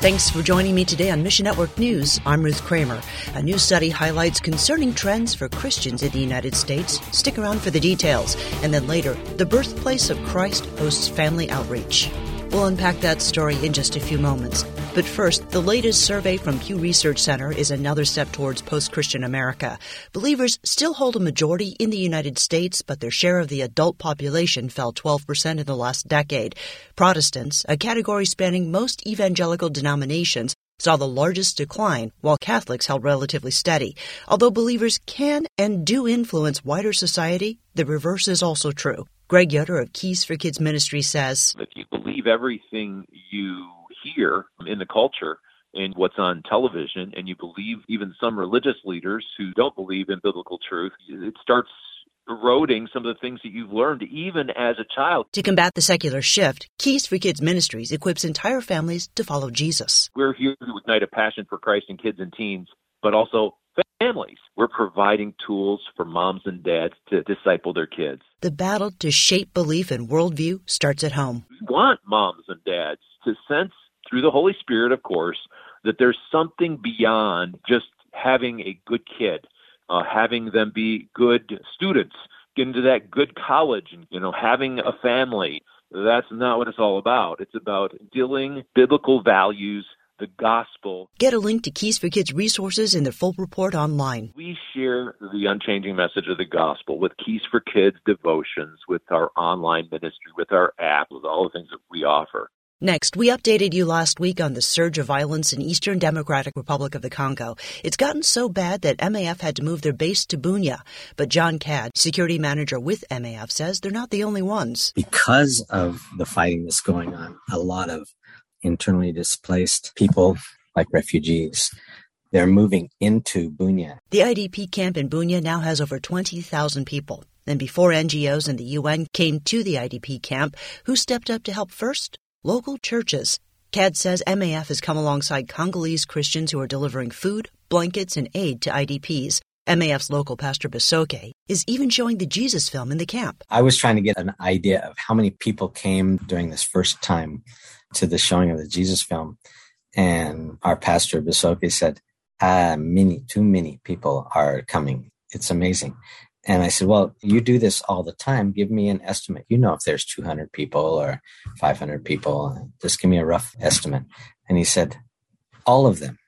Thanks for joining me today on Mission Network News. I'm Ruth Kramer. A new study highlights concerning trends for Christians in the United States. Stick around for the details. And then later, the birthplace of Christ hosts family outreach. We'll unpack that story in just a few moments. But first, the latest survey from Pew Research Center is another step towards post Christian America. Believers still hold a majority in the United States, but their share of the adult population fell 12% in the last decade. Protestants, a category spanning most evangelical denominations, saw the largest decline, while Catholics held relatively steady. Although believers can and do influence wider society, the reverse is also true. Greg Yoder of Keys for Kids Ministry says If you believe everything you hear in the culture and what's on television, and you believe even some religious leaders who don't believe in biblical truth, it starts eroding some of the things that you've learned even as a child. To combat the secular shift, Keys for Kids Ministries equips entire families to follow Jesus. We're here to ignite a passion for Christ in kids and teens, but also families. We're providing tools for moms and dads to disciple their kids. The battle to shape belief and worldview starts at home. We want moms and dads to sense through the Holy Spirit, of course, that there's something beyond just having a good kid, uh, having them be good students, get into that good college, and you know, having a family. That's not what it's all about. It's about dealing biblical values the gospel. Get a link to Keys for Kids resources in the full report online. We share the unchanging message of the gospel with Keys for Kids devotions, with our online ministry, with our app, with all the things that we offer. Next, we updated you last week on the surge of violence in Eastern Democratic Republic of the Congo. It's gotten so bad that MAF had to move their base to Bunia. But Jon Cadd, security manager with MAF, says they're not the only ones. Because of the fighting that's going on, a lot of internally displaced people like refugees. They're moving into Bunia. The IDP camp in Bunia now has over 20,000 people. And before NGOs and the UN came to the IDP camp, who stepped up to help first? Local churches. Cadd says MAF has come alongside Congolese Christians who are delivering food, blankets, and aid to IDPs. MAF's local pastor Basoke is even showing the Jesus film in the camp. I was trying to get an idea of how many people came during this first time to the showing of the Jesus film. And our pastor Basoke said, ah, many, too many people are coming. It's amazing. And I said, well, you do this all the time. Give me an estimate. You know, if there's 200 people or 500 people, just give me a rough estimate. And he said, all of them,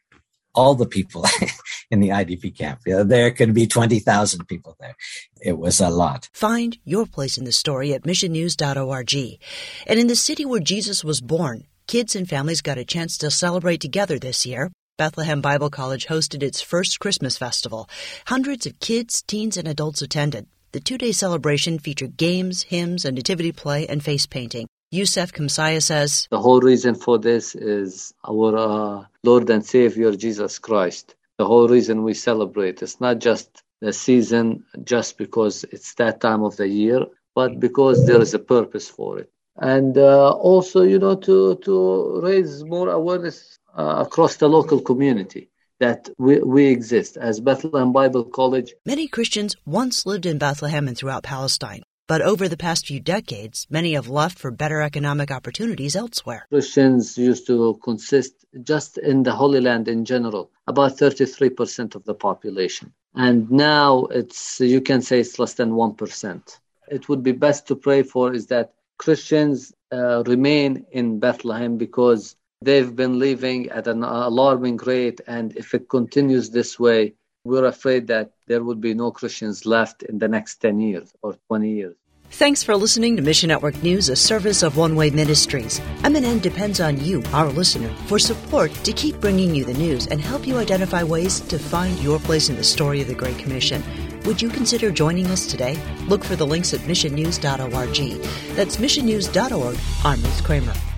all the people in the IDP camp. There could be 20,000 people there. It was a lot. Find your place in the story at missionnews.org. And in the city where Jesus was born, kids and families got a chance to celebrate together this year. Bethlehem Bible College hosted its first Christmas festival. Hundreds of kids, teens, and adults attended. The two day celebration featured games, hymns, a nativity play, and face painting. Yusef Kamsaya says The whole reason for this is our uh, Lord and Savior Jesus Christ. The whole reason we celebrate. It's not just the season just because it's that time of the year, but because there is a purpose for it. And uh, also, you know, to, to raise more awareness uh, across the local community that we, we exist as Bethlehem Bible College. Many Christians once lived in Bethlehem and throughout Palestine. But over the past few decades, many have left for better economic opportunities elsewhere. Christians used to consist just in the Holy Land in general, about 33% of the population. And now it's, you can say it's less than 1%. It would be best to pray for is that Christians uh, remain in Bethlehem because they've been living at an alarming rate. And if it continues this way, we're afraid that there would be no Christians left in the next 10 years or 20 years. Thanks for listening to Mission Network News, a service of One Way Ministries. MNN depends on you, our listener, for support to keep bringing you the news and help you identify ways to find your place in the story of the Great Commission. Would you consider joining us today? Look for the links at missionnews.org. That's missionnews.org. I'm Ruth Kramer.